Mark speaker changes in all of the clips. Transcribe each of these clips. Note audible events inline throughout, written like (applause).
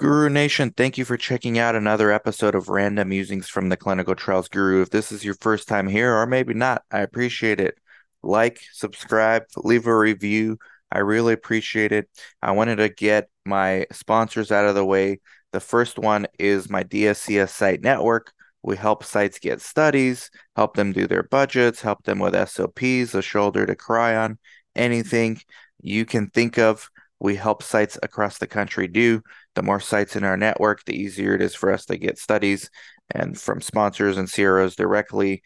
Speaker 1: Guru Nation, thank you for checking out another episode of Random Musings from the Clinical Trials Guru. If this is your first time here, or maybe not, I appreciate it. Like, subscribe, leave a review. I really appreciate it. I wanted to get my sponsors out of the way. The first one is my DSCS site network. We help sites get studies, help them do their budgets, help them with SOPs, a shoulder to cry on, anything you can think of. We help sites across the country do the more sites in our network, the easier it is for us to get studies and from sponsors and CROs directly.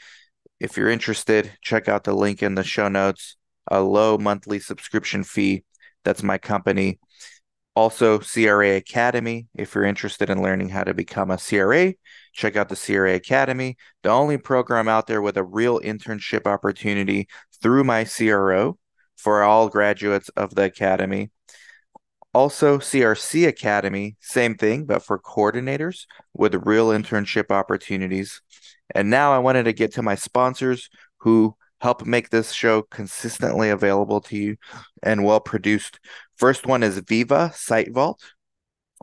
Speaker 1: If you're interested, check out the link in the show notes. A low monthly subscription fee. That's my company. Also, CRA Academy. If you're interested in learning how to become a CRA, check out the CRA Academy, the only program out there with a real internship opportunity through my CRO for all graduates of the Academy. Also, CRC Academy, same thing, but for coordinators with real internship opportunities. And now I wanted to get to my sponsors who help make this show consistently available to you and well produced. First one is Veeva Site Vault.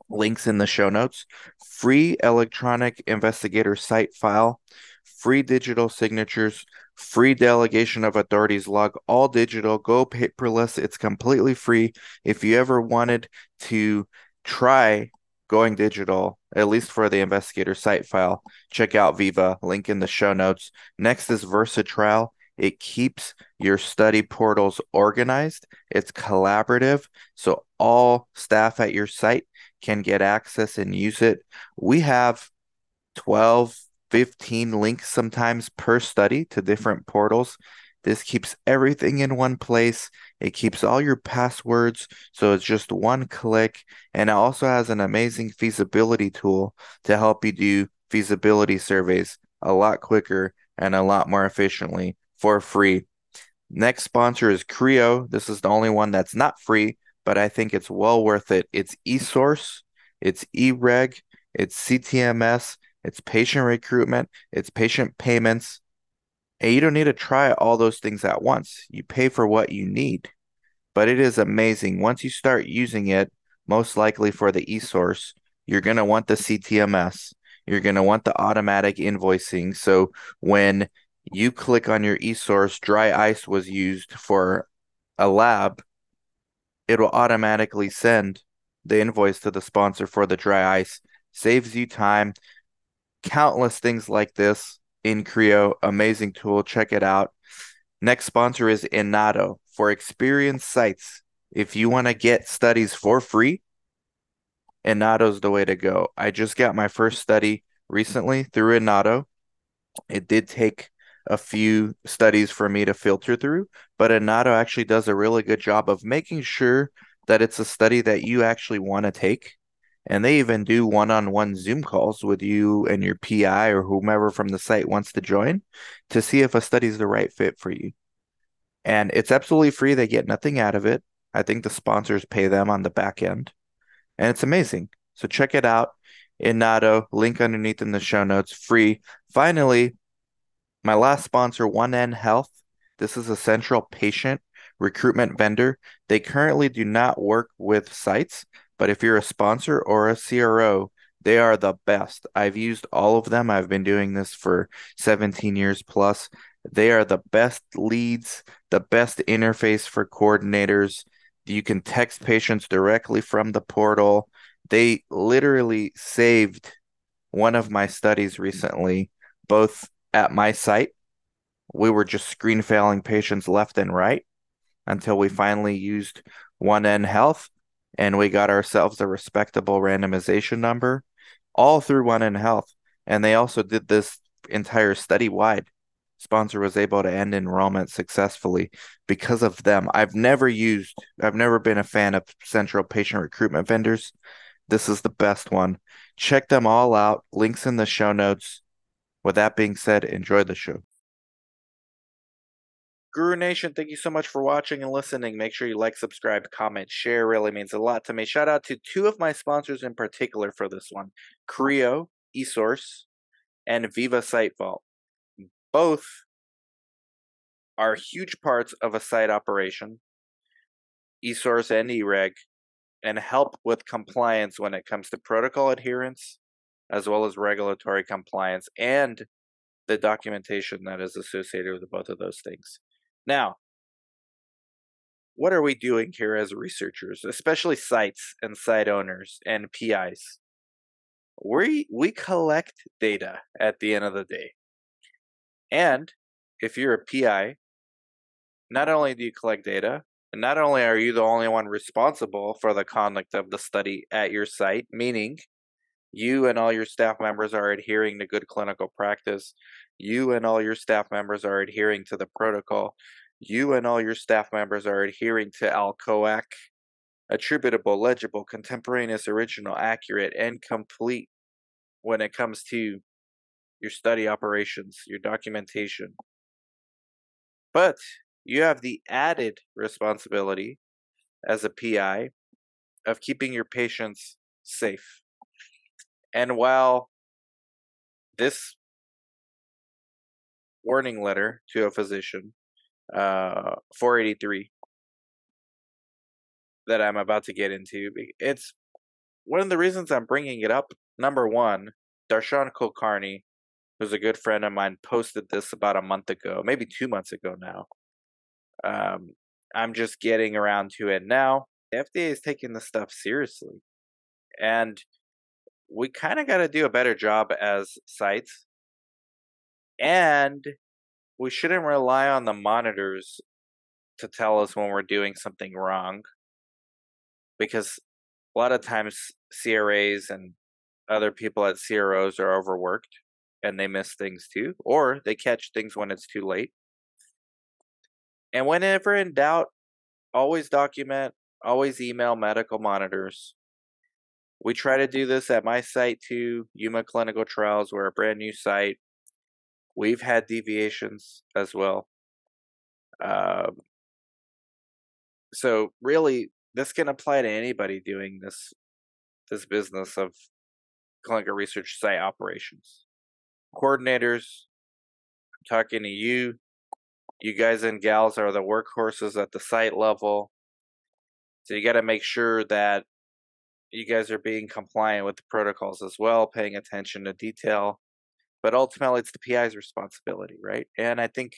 Speaker 1: Links in the show notes. Free electronic investigator site file, free digital signatures, free delegation of authorities log all digital go paperless. It's completely free. If you ever wanted to try going digital at least for the investigator site file check out Veeva, link in the show notes. Next is versatrial it keeps your study portals organized. It's collaborative so all staff at your site can get access and use it. We have 12 15 links sometimes per study to different portals. This keeps everything in one place. It keeps all your passwords, so it's just one click. And it also has an amazing feasibility tool to help you do feasibility surveys a lot quicker and a lot more efficiently for free. Next sponsor is CRIO. This is the only one that's not free, but I think it's well worth it. It's eSource, it's eReg, it's CTMS, it's patient recruitment, it's patient payments. And you don't need to try all those things at once. You pay for what you need. But it is amazing. Once you start using it, most likely for the e-source, you're going to want the CTMS. You're going to want the automatic invoicing. So when you click on your e-source, dry ice was used for a lab, it will automatically send the invoice to the sponsor for the dry ice. Saves you time, countless things like this in CRIO. Amazing tool. Check it out. Next sponsor is Inato for experienced sites. If you want to get studies for free, Inato's the way to go. I just got my first study recently through Inato. It did take a few studies for me to filter through, but Inato actually does a really good job of making sure that it's a study that you actually want to take and they even do one-on-one Zoom calls with you and your PI or whomever from the site wants to join to see if a study is the right fit for you. And it's absolutely free. They get nothing out of it. I think the sponsors pay them on the back end. And it's amazing. So check it out. in Inato, link underneath in the show notes, free. Finally, my last sponsor, 1nHealth. This is a central patient recruitment vendor. They currently do not work with sites, but if you're a sponsor or a CRO, they are the best. I've used all of them. I've been doing this for 17 years plus. They are the best leads, the best interface for coordinators. You can text patients directly from the portal. They literally saved one of my studies recently, both at my site. We were just screen failing patients left and right until we finally used 1nHealth and we got ourselves a respectable randomization number all through 1nHealth. And they also did this entire study wide. Sponsor was able to end enrollment successfully because of them. I've never used, I've never been a fan of central patient recruitment vendors. This is the best one. Check them all out. Links in the show notes. With that being said, enjoy the show. Guru Nation, thank you so much for watching and listening. Make sure you like, subscribe, comment, share. Really means a lot to me. Shout out to two of my sponsors in particular for this one CRIO, eSource, and Veeva Site Vault. Both are huge parts of a site operation. eSource and eReg and help with compliance when it comes to protocol adherence, as well as regulatory compliance and the documentation that is associated with both of those things. Now, what are we doing here as researchers, especially sites and site owners and PIs? We we collect data at the end of the day. And if you're a PI, not only do you collect data, and not only are you the only one responsible for the conduct of the study at your site, meaning you and all your staff members are adhering to good clinical practice, you and all your staff members are adhering to the protocol, you and all your staff members are adhering to ALCOAC, attributable, legible, contemporaneous, original, accurate, and complete when it comes to your study operations, your documentation. But you have the added responsibility as a PI of keeping your patients safe. And while this warning letter to a physician uh, 483 that I'm about to get into. It's one of the reasons I'm bringing it up. Number one, Darshan Kulkarni, who's a good friend of mine, posted this about a month ago, maybe two months ago now. Um, I'm just getting around to it now. The FDA is taking this stuff seriously. And we kind of got to do a better job as sites. And we shouldn't rely on the monitors to tell us when we're doing something wrong because a lot of times CRAs and other people at CROs are overworked and they miss things too, or they catch things when it's too late. And whenever in doubt, always document, always email medical monitors. We try to do this at my site too, Yuma Clinical Trials. We're a brand new site. We've had deviations as well. Um, so really, this can apply to anybody doing this this business of clinical research site operations. Coordinators, I'm talking to you. You guys and gals are the workhorses at the site level. So you got to make sure that you guys are being compliant with the protocols as well, paying attention to detail, but ultimately it's the PI's responsibility, right? And I think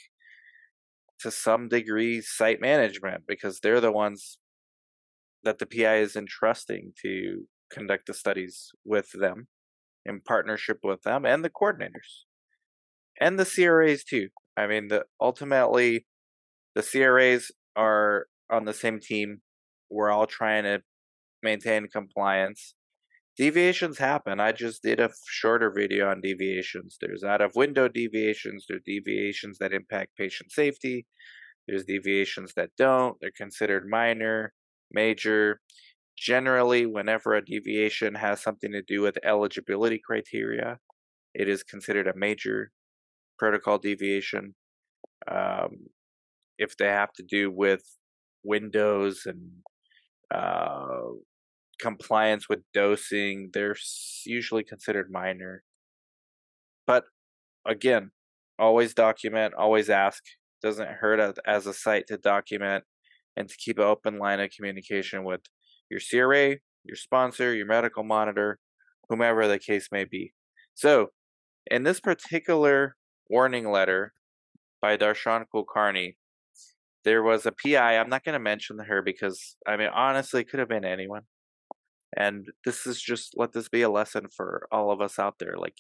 Speaker 1: to some degree site management because they're the ones that the PI is entrusting to conduct the studies with them in partnership with them and the coordinators and the CRAs too. I mean, the ultimately the CRAs are on the same team. We're all trying to maintain compliance deviations happen. I just did a shorter video on deviations. There's out of window deviations, there's deviations that impact patient safety, there's deviations that don't. They're considered minor, major. Generally, whenever a deviation has something to do with eligibility criteria, it is considered a major protocol deviation. Um, if they have to do with windows and uh, compliance with dosing, they're usually considered minor. But again, always document, always ask. Doesn't hurt as a site to document and to keep an open line of communication with your CRA, your sponsor, your medical monitor, whomever the case may be. So, in this particular warning letter by Darshan Kulkarni, there was a PI. I'm not going to mention her because, I mean, honestly, it could have been anyone. And this is just let this be a lesson for all of us out there. Like,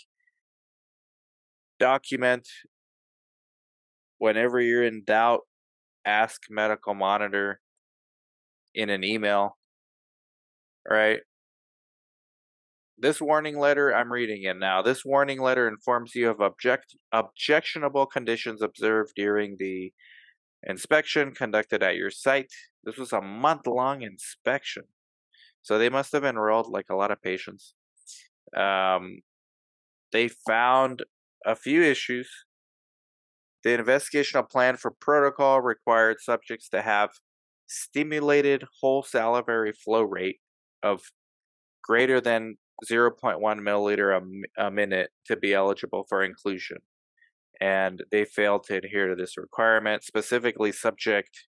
Speaker 1: document whenever you're in doubt, ask medical monitor in an email. Right? This warning letter, I'm reading it now. This warning letter informs you of object objectionable conditions observed during the inspection conducted at your site. This was a month long inspection. So they must have enrolled like a lot of patients. Um, they found a few issues. The investigational plan for protocol required subjects to have stimulated whole salivary flow rate of greater than 0.1 milliliter a, a minute to be eligible for inclusion. And they failed to adhere to this requirement. Specifically, subject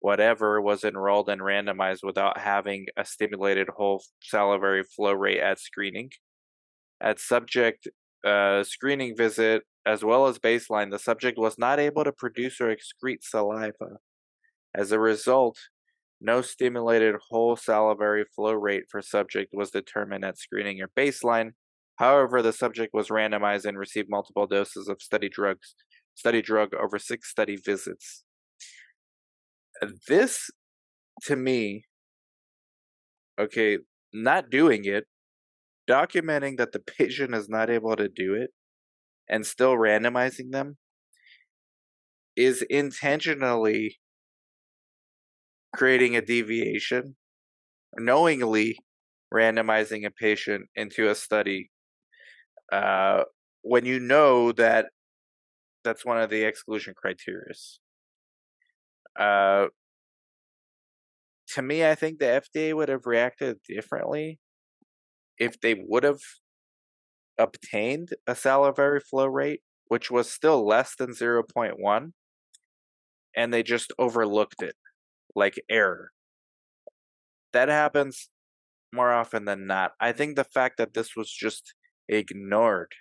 Speaker 1: whatever was enrolled and randomized without having a stimulated whole salivary flow rate at screening. At subject uh, screening visit, as well as baseline, the subject was not able to produce or excrete saliva. As a result, no stimulated whole salivary flow rate for subject was determined at screening or baseline. However, the subject was randomized and received multiple doses of study drugs, study drug over six study visits. This, to me, okay, not doing it, documenting that the patient is not able to do it, and still randomizing them is intentionally creating a deviation, knowingly randomizing a patient into a study uh, when you know that that's one of the exclusion criteria. Uh, to me, I think the FDA would have reacted differently if they would have obtained a salivary flow rate, which was still less than 0.1, and they just overlooked it like error. That happens more often than not. I think the fact that this was just ignored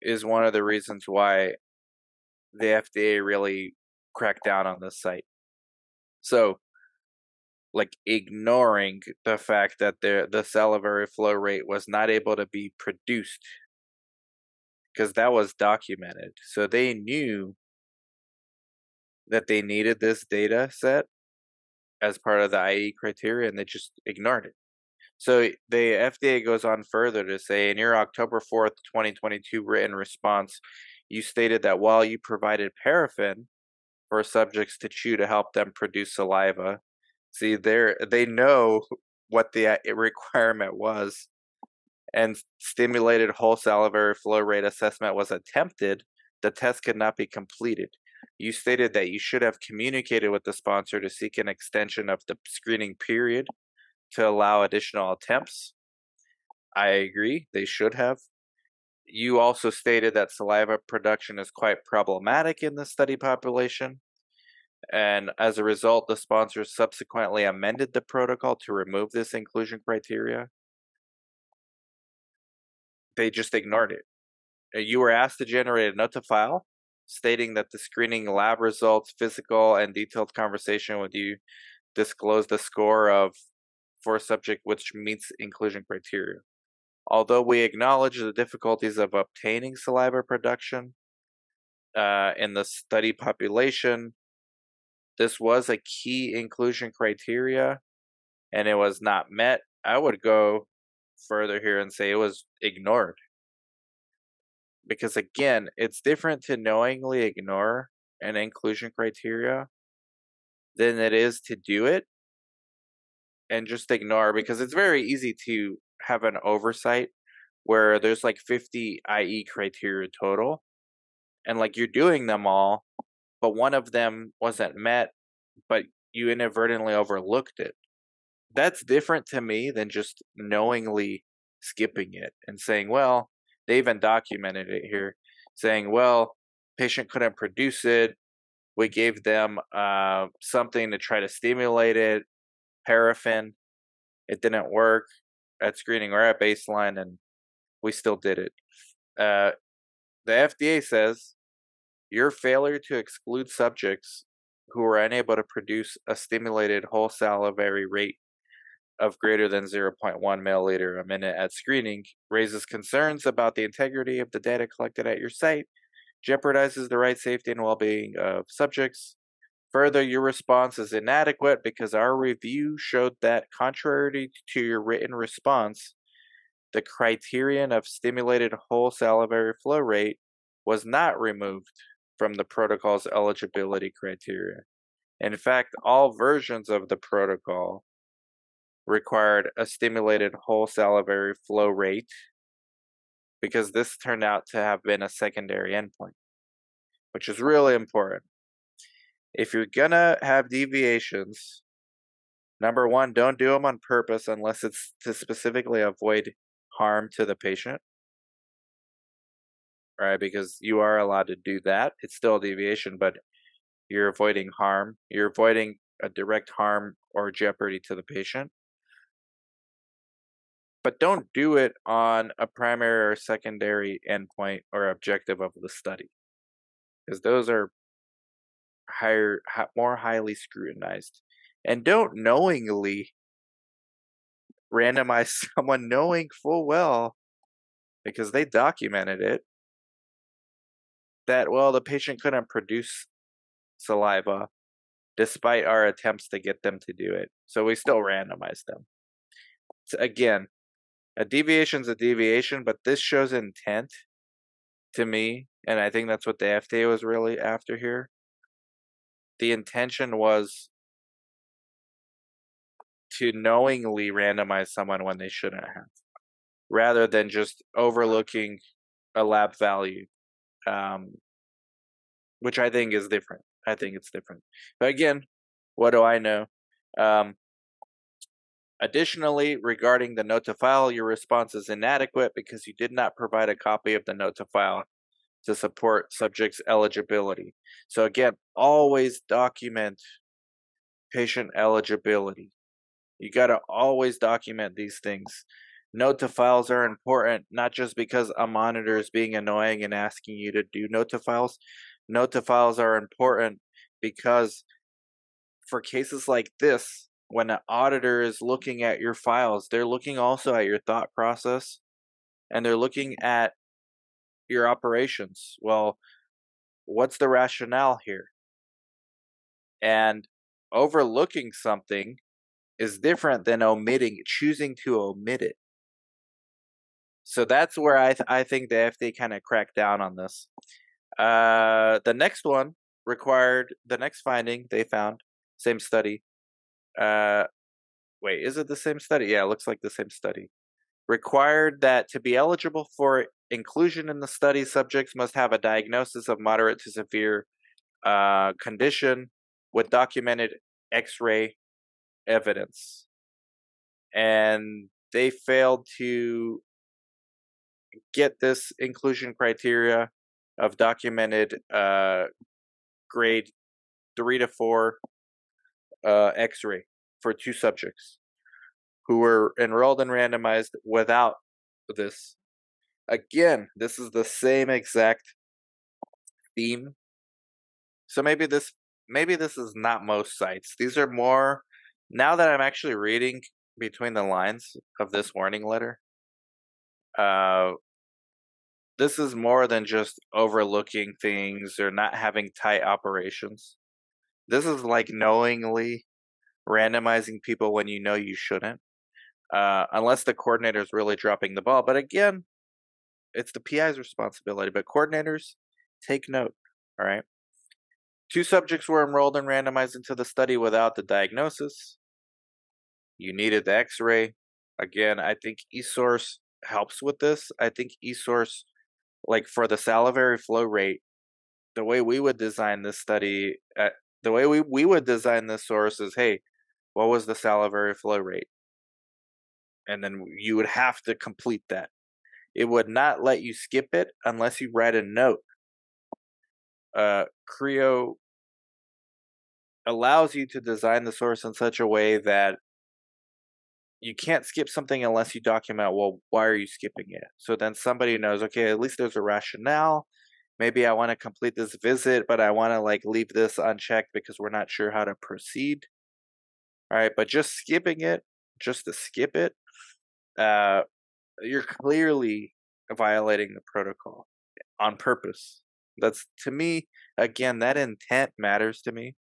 Speaker 1: is one of the reasons why the FDA really cracked down on this site. So, like ignoring the fact that the the salivary flow rate was not able to be produced because that was documented. So they knew that they needed this data set as part of the IE criteria and they just ignored it. So the FDA goes on further to say in your October 4th, 2022 written response, you stated that while you provided paraffin for subjects to chew to help them produce saliva, see they they know what the uh, requirement was and stimulated whole salivary flow rate assessment was attempted, the test could not be completed. You stated that you should have communicated with the sponsor to seek an extension of the screening period to allow additional attempts. I agree, they should have. You also stated that saliva production is quite problematic in the study population. And as a result, the sponsors subsequently amended the protocol to remove this inclusion criteria. They just ignored it. Uh, you were asked to generate a note to file stating that the screening lab results, physical, and detailed conversation with you disclose the score of for a subject which meets inclusion criteria. Although we acknowledge the difficulties of obtaining saliva production uh, in the study population, this was a key inclusion criteria and it was not met. I would go further here and say it was ignored because again, it's different to knowingly ignore an inclusion criteria than it is to do it and just ignore because it's very easy to have an oversight where there's like 50 IE criteria total and like you're doing them all but one of them wasn't met but you inadvertently overlooked it that's different to me than just knowingly skipping it and saying well they even documented it here, saying, well, patient couldn't produce it. We gave them uh, something to try to stimulate it, paraffin. It didn't work at screening or at baseline, and we still did it. Uh, the FDA says your failure to exclude subjects who are unable to produce a stimulated whole salivary rate of greater than 0.1 milliliter a minute at screening raises concerns about the integrity of the data collected at your site, jeopardizes the right safety and well being of subjects. Further, your response is inadequate because our review showed that, contrary to your written response, the criterion of stimulated whole salivary flow rate was not removed from the protocol's eligibility criteria. In fact, all versions of the protocol required a stimulated whole salivary flow rate because this turned out to have been a secondary endpoint, which is really important. If you're gonna have deviations, number one, don't do them on purpose unless it's to specifically avoid harm to the patient. Right, because you are allowed to do that. It's still a deviation, but You're avoiding harm. You're avoiding a direct harm or jeopardy to the patient. But don't do it on a primary or secondary endpoint or objective of the study, because those are higher, more highly scrutinized. And don't knowingly randomize (laughs) someone knowing full well, because they documented it, that, well, the patient couldn't produce saliva despite our attempts to get them to do it. So we still randomized them. So again, a deviation is a deviation, but this shows intent to me, and I think that's what the FDA was really after here. The intention was to knowingly randomize someone when they shouldn't have, rather than just overlooking a lab value, um, which I think is different. I think it's different. But again, what do I know? Um, additionally, regarding the note to file, your response is inadequate because you did not provide a copy of the note to file to support subject's eligibility. So again, always document patient eligibility. You got to always document these things. Note to files are important, not just because a monitor is being annoying and asking you to do note to files. Note to files are important because for cases like this, when an auditor is looking at your files, they're looking also at your thought process and they're looking at your operations. Well, what's the rationale here? And overlooking something is different than omitting, choosing to omit it. So that's where I th- I think the FDA kind of cracked down on this. Uh, the next one required the next finding they found, same study. Uh, wait, is it the same study? Yeah, it looks like the same study. Required that to be eligible for inclusion in the study, subjects must have a diagnosis of moderate to severe uh, condition with documented X-ray evidence, and they failed to get this inclusion criteria of documented uh, grade three to four uh, X-ray for two subjects who were enrolled and randomized without this. Again, this is the same exact theme. So maybe this maybe this is not most sites. These are more now that I'm actually reading between the lines of this warning letter. Uh this is more than just overlooking things or not having tight operations. This is like knowingly randomizing people when you know you shouldn't, uh, unless the coordinator is really dropping the ball. But again, it's the PI's responsibility. But coordinators, take note. All right. Two subjects were enrolled and randomized into the study without the diagnosis. You needed the x ray. Again, I think eSource helps with this. I think eSource like for the salivary flow rate, the way we would design this study, uh, the way we, we would design this source is, hey, what was the salivary flow rate? And then you would have to complete that. It would not let you skip it unless you write a note. Uh, CRIO allows you to design the source in such a way that you can't skip something unless you document well why are you skipping it? So then somebody knows okay at least there's a rationale. Maybe i want to complete this visit but i want to like leave this unchecked because we're not sure how to proceed. All right but just skipping it just to skip it uh you're clearly violating the protocol on purpose. That's to me again that intent matters to me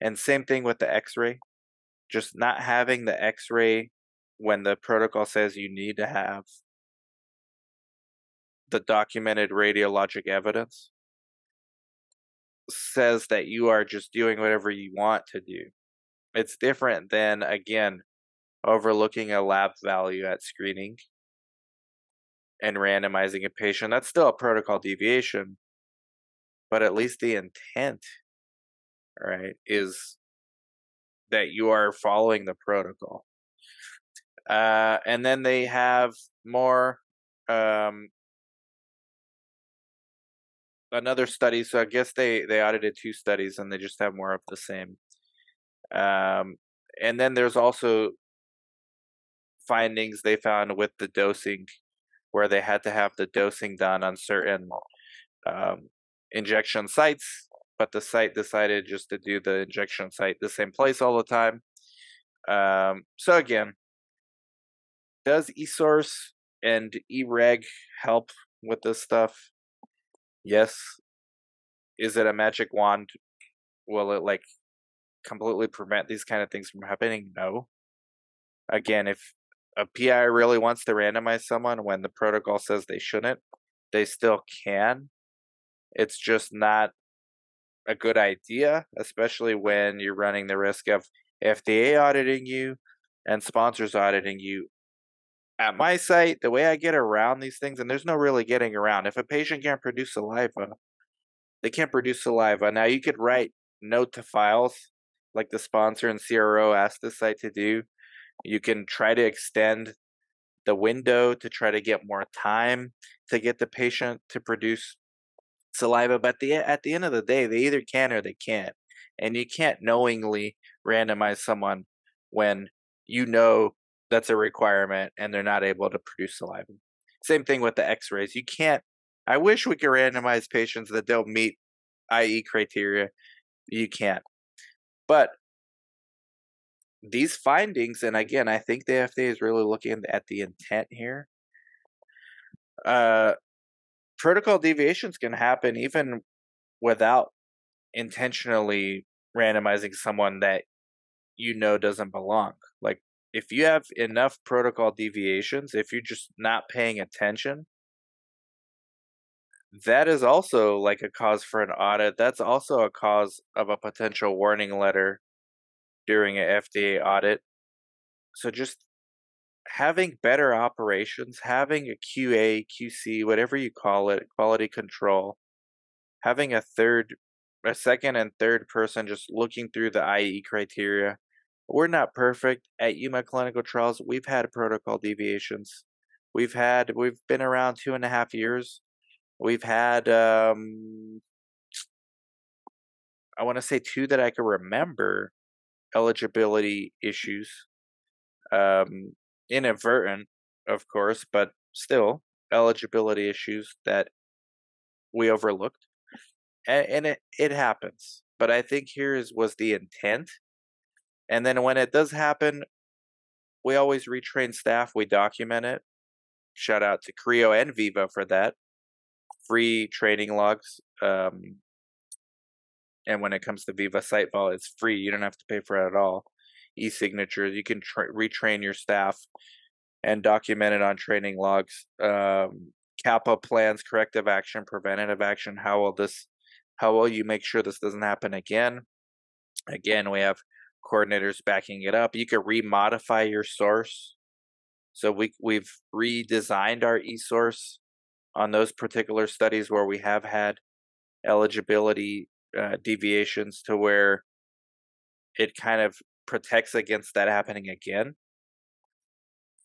Speaker 1: and same thing with the x-ray. Just not having the x-ray when the protocol says you need to have the documented radiologic evidence says that you are just doing whatever you want to do. It's different than, again, overlooking a lab value at screening and randomizing a patient. That's still a protocol deviation, but at least the intent, right, is that you are following the protocol. Uh, and then they have more um, another study. So I guess they they audited two studies and they just have more of the same. Um, and then there's also findings they found with the dosing, where they had to have the dosing done on certain um, injection sites, but the site decided just to do the injection site the same place all the time. Um, so again, does eSource and eReg help with this stuff? Yes. Is it a magic wand? Will it like completely prevent these kind of things from happening? No. Again, if a PI really wants to randomize someone when the protocol says they shouldn't, they still can. It's just not a good idea, especially when you're running the risk of FDA auditing you and sponsors auditing you. At my site, the way I get around these things, and there's no really getting around, if a patient can't produce saliva, they can't produce saliva. Now, you could write note to files like the sponsor and CRO asked the site to do. You can try to extend the window to try to get more time to get the patient to produce saliva. But the, at the end of the day, they either can or they can't. And you can't knowingly randomize someone when you know that's a requirement and they're not able to produce saliva. Same thing with the x rays. You can't, I wish we could randomize patients that don't meet IE criteria. You can't. But these findings, and again, I think the FDA is really looking at the intent here. Uh, protocol deviations can happen even without intentionally randomizing someone that you know doesn't belong. Like if you have enough protocol deviations, if you're just not paying attention, that is also like a cause for an audit. That's also a cause of a potential warning letter during an FDA audit. So just having better operations, having a QA, QC, whatever you call it, quality control, having a third, a second and third person just looking through the IE criteria. We're not perfect at UMA clinical trials. We've had protocol deviations. We've had, we've been around two and a half years. We've had, um, I want to say two that I can remember eligibility issues. Um, inadvertent, of course, but still eligibility issues that we overlooked. And, and it, it happens. But I think here is was the intent. And then when it does happen, we always retrain staff, we document it. Shout out to CRIO and Veeva for that. Free training logs. Um, and when it comes to Veeva Site Vault, it's free. You don't have to pay for it at all e-signatures. You can tra- retrain your staff and document it on training logs. Um, CAPA plans, corrective action, preventative action. How will this? How will you make sure this doesn't happen again? Again, we have coordinators backing it up. You can remodify your source. So we we've redesigned our e-source on those particular studies where we have had eligibility uh, deviations to where it kind of protects against that happening again.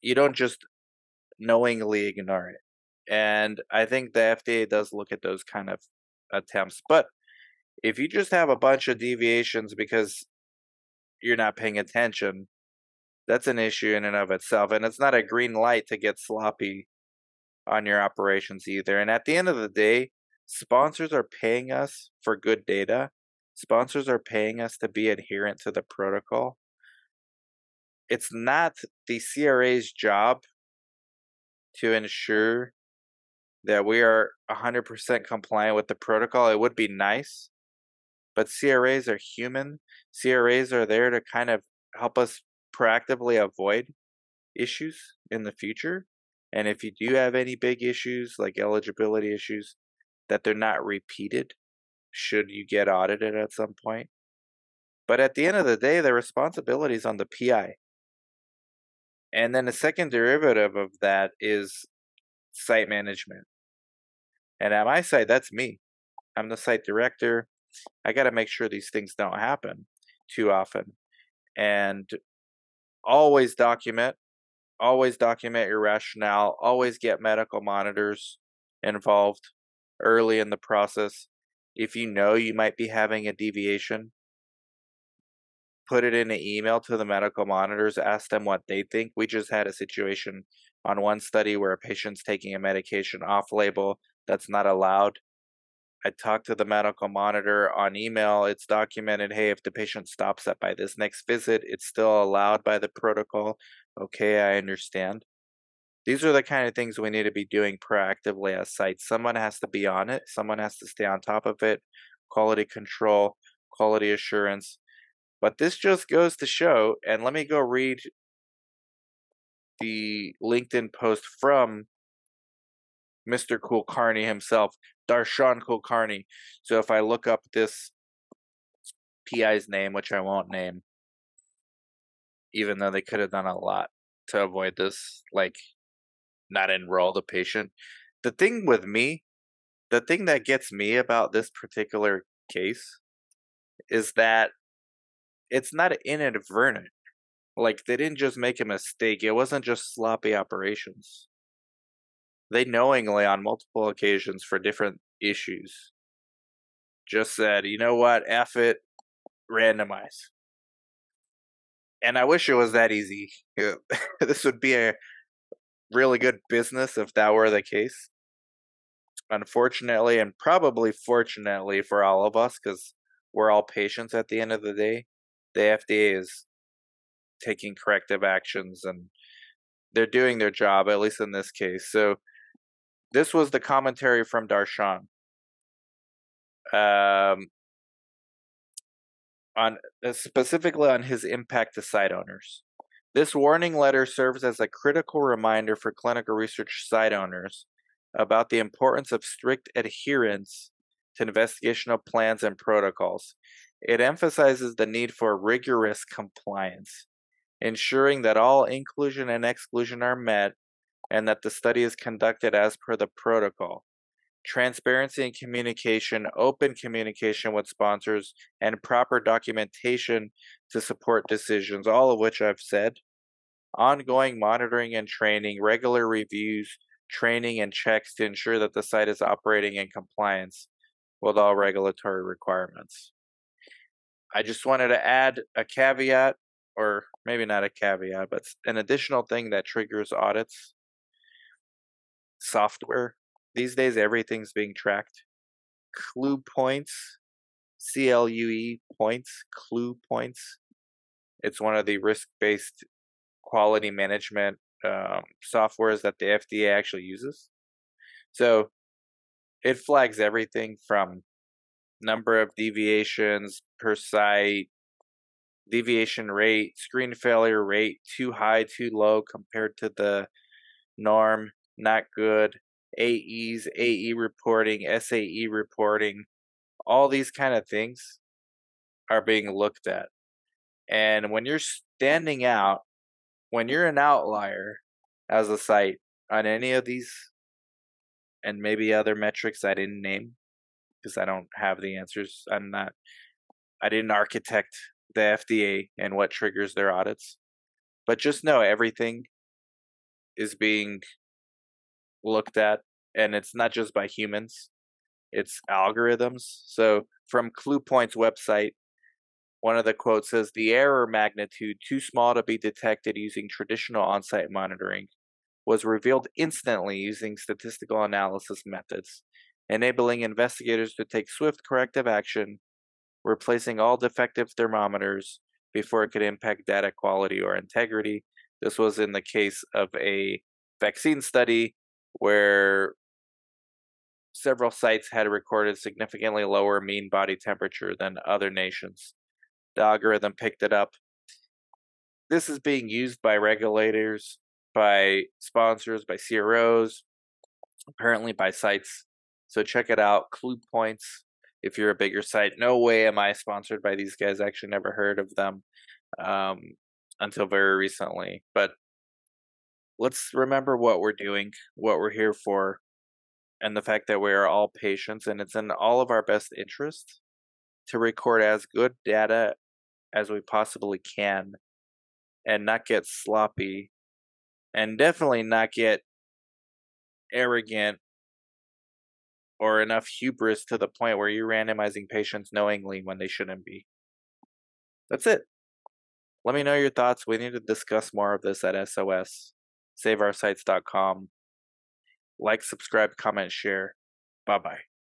Speaker 1: You don't just knowingly ignore it. And I think the FDA does look at those kind of attempts. But if you just have a bunch of deviations because you're not paying attention, that's an issue in and of itself. And it's not a green light to get sloppy on your operations either. And at the end of the day, sponsors are paying us for good data sponsors are paying us to be adherent to the protocol. It's not the CRA's job to ensure that we are 100% compliant with the protocol. It would be nice, but CRAs are human. CRAs are there to kind of help us proactively avoid issues in the future. And if you do have any big issues, like eligibility issues, that they're not repeated should you get audited at some point. But at the end of the day, the responsibility is on the PI. And then the second derivative of that is site management. And at my site, that's me. I'm the site director. I got to make sure these things don't happen too often. And always document, always document your rationale, always get medical monitors involved early in the process. If you know you might be having a deviation, put it in an email to the medical monitors, ask them what they think. We just had a situation on one study where a patient's taking a medication off label that's not allowed. I talked to the medical monitor on email. It's documented hey, if the patient stops that by this next visit, it's still allowed by the protocol. Okay, I understand. These are the kind of things we need to be doing proactively as sites. Someone has to be on it, someone has to stay on top of it. Quality control, quality assurance, but this just goes to show, and let me go read the LinkedIn post from Mr. Kulkarni himself, Darshan Kulkarni. So if I look up this PI's name, which I won't name, even though they could have done a lot to avoid this, like not enroll the patient. The thing with me, the thing that gets me about this particular case is that it's not inadvertent. Like they didn't just make a mistake. It wasn't just sloppy operations. They knowingly, on multiple occasions for different issues, just said, you know what, F it, randomize. And I wish it was that easy. (laughs) this would be a really good business if that were the case. Unfortunately, and probably fortunately for all of us, because we're all patients at the end of the day, the FDA is taking corrective actions and they're doing their job, at least in this case. So this was the commentary from Darshan. Um, on uh, specifically on his impact to site owners. This warning letter serves as a critical reminder for clinical research site owners about the importance of strict adherence to investigational plans and protocols. It emphasizes the need for rigorous compliance, ensuring that all inclusion and exclusion are met and that the study is conducted as per the protocol. Transparency and communication, open communication with sponsors, and proper documentation to support decisions, all of which I've said. Ongoing monitoring and training, regular reviews, training, and checks to ensure that the site is operating in compliance with all regulatory requirements. I just wanted to add a caveat, or maybe not a caveat, but an additional thing that triggers audits. Software. These days, everything's being tracked. Clue points, C L U E points, clue points. It's one of the risk based quality management um, softwares that the FDA actually uses. So it flags everything from number of deviations per site, deviation rate, screen failure rate, too high, too low compared to the norm, not good, AEs, AE reporting, SAE reporting, all these kind of things are being looked at. And when you're standing out, when you're an outlier as a site on any of these and maybe other metrics I didn't name, because I don't have the answers. I'm not, I didn't architect the FDA and what triggers their audits. But just know everything is being looked at, and it's not just by humans, it's algorithms. So, from CluePoint's website, one of the quotes says the error magnitude, too small to be detected using traditional on site monitoring, was revealed instantly using statistical analysis methods enabling investigators to take swift corrective action, replacing all defective thermometers before it could impact data quality or integrity. This was in the case of a vaccine study where several sites had recorded significantly lower mean body temperature than other nations. The algorithm picked it up. This is being used by regulators, by sponsors, by CROs, apparently by sites so check it out. Clue Points. If you're a bigger site, no way am I sponsored by these guys. I actually never heard of them um, until very recently. But let's remember what we're doing, what we're here for, and the fact that we are all patients, and it's in all of our best interest to record as good data as we possibly can and not get sloppy and definitely not get arrogant or enough hubris to the point where you're randomizing patients knowingly when they shouldn't be. That's it. Let me know your thoughts. We need to discuss more of this at SOS. SaveOurSites.com. Like, subscribe, comment, share. Bye bye.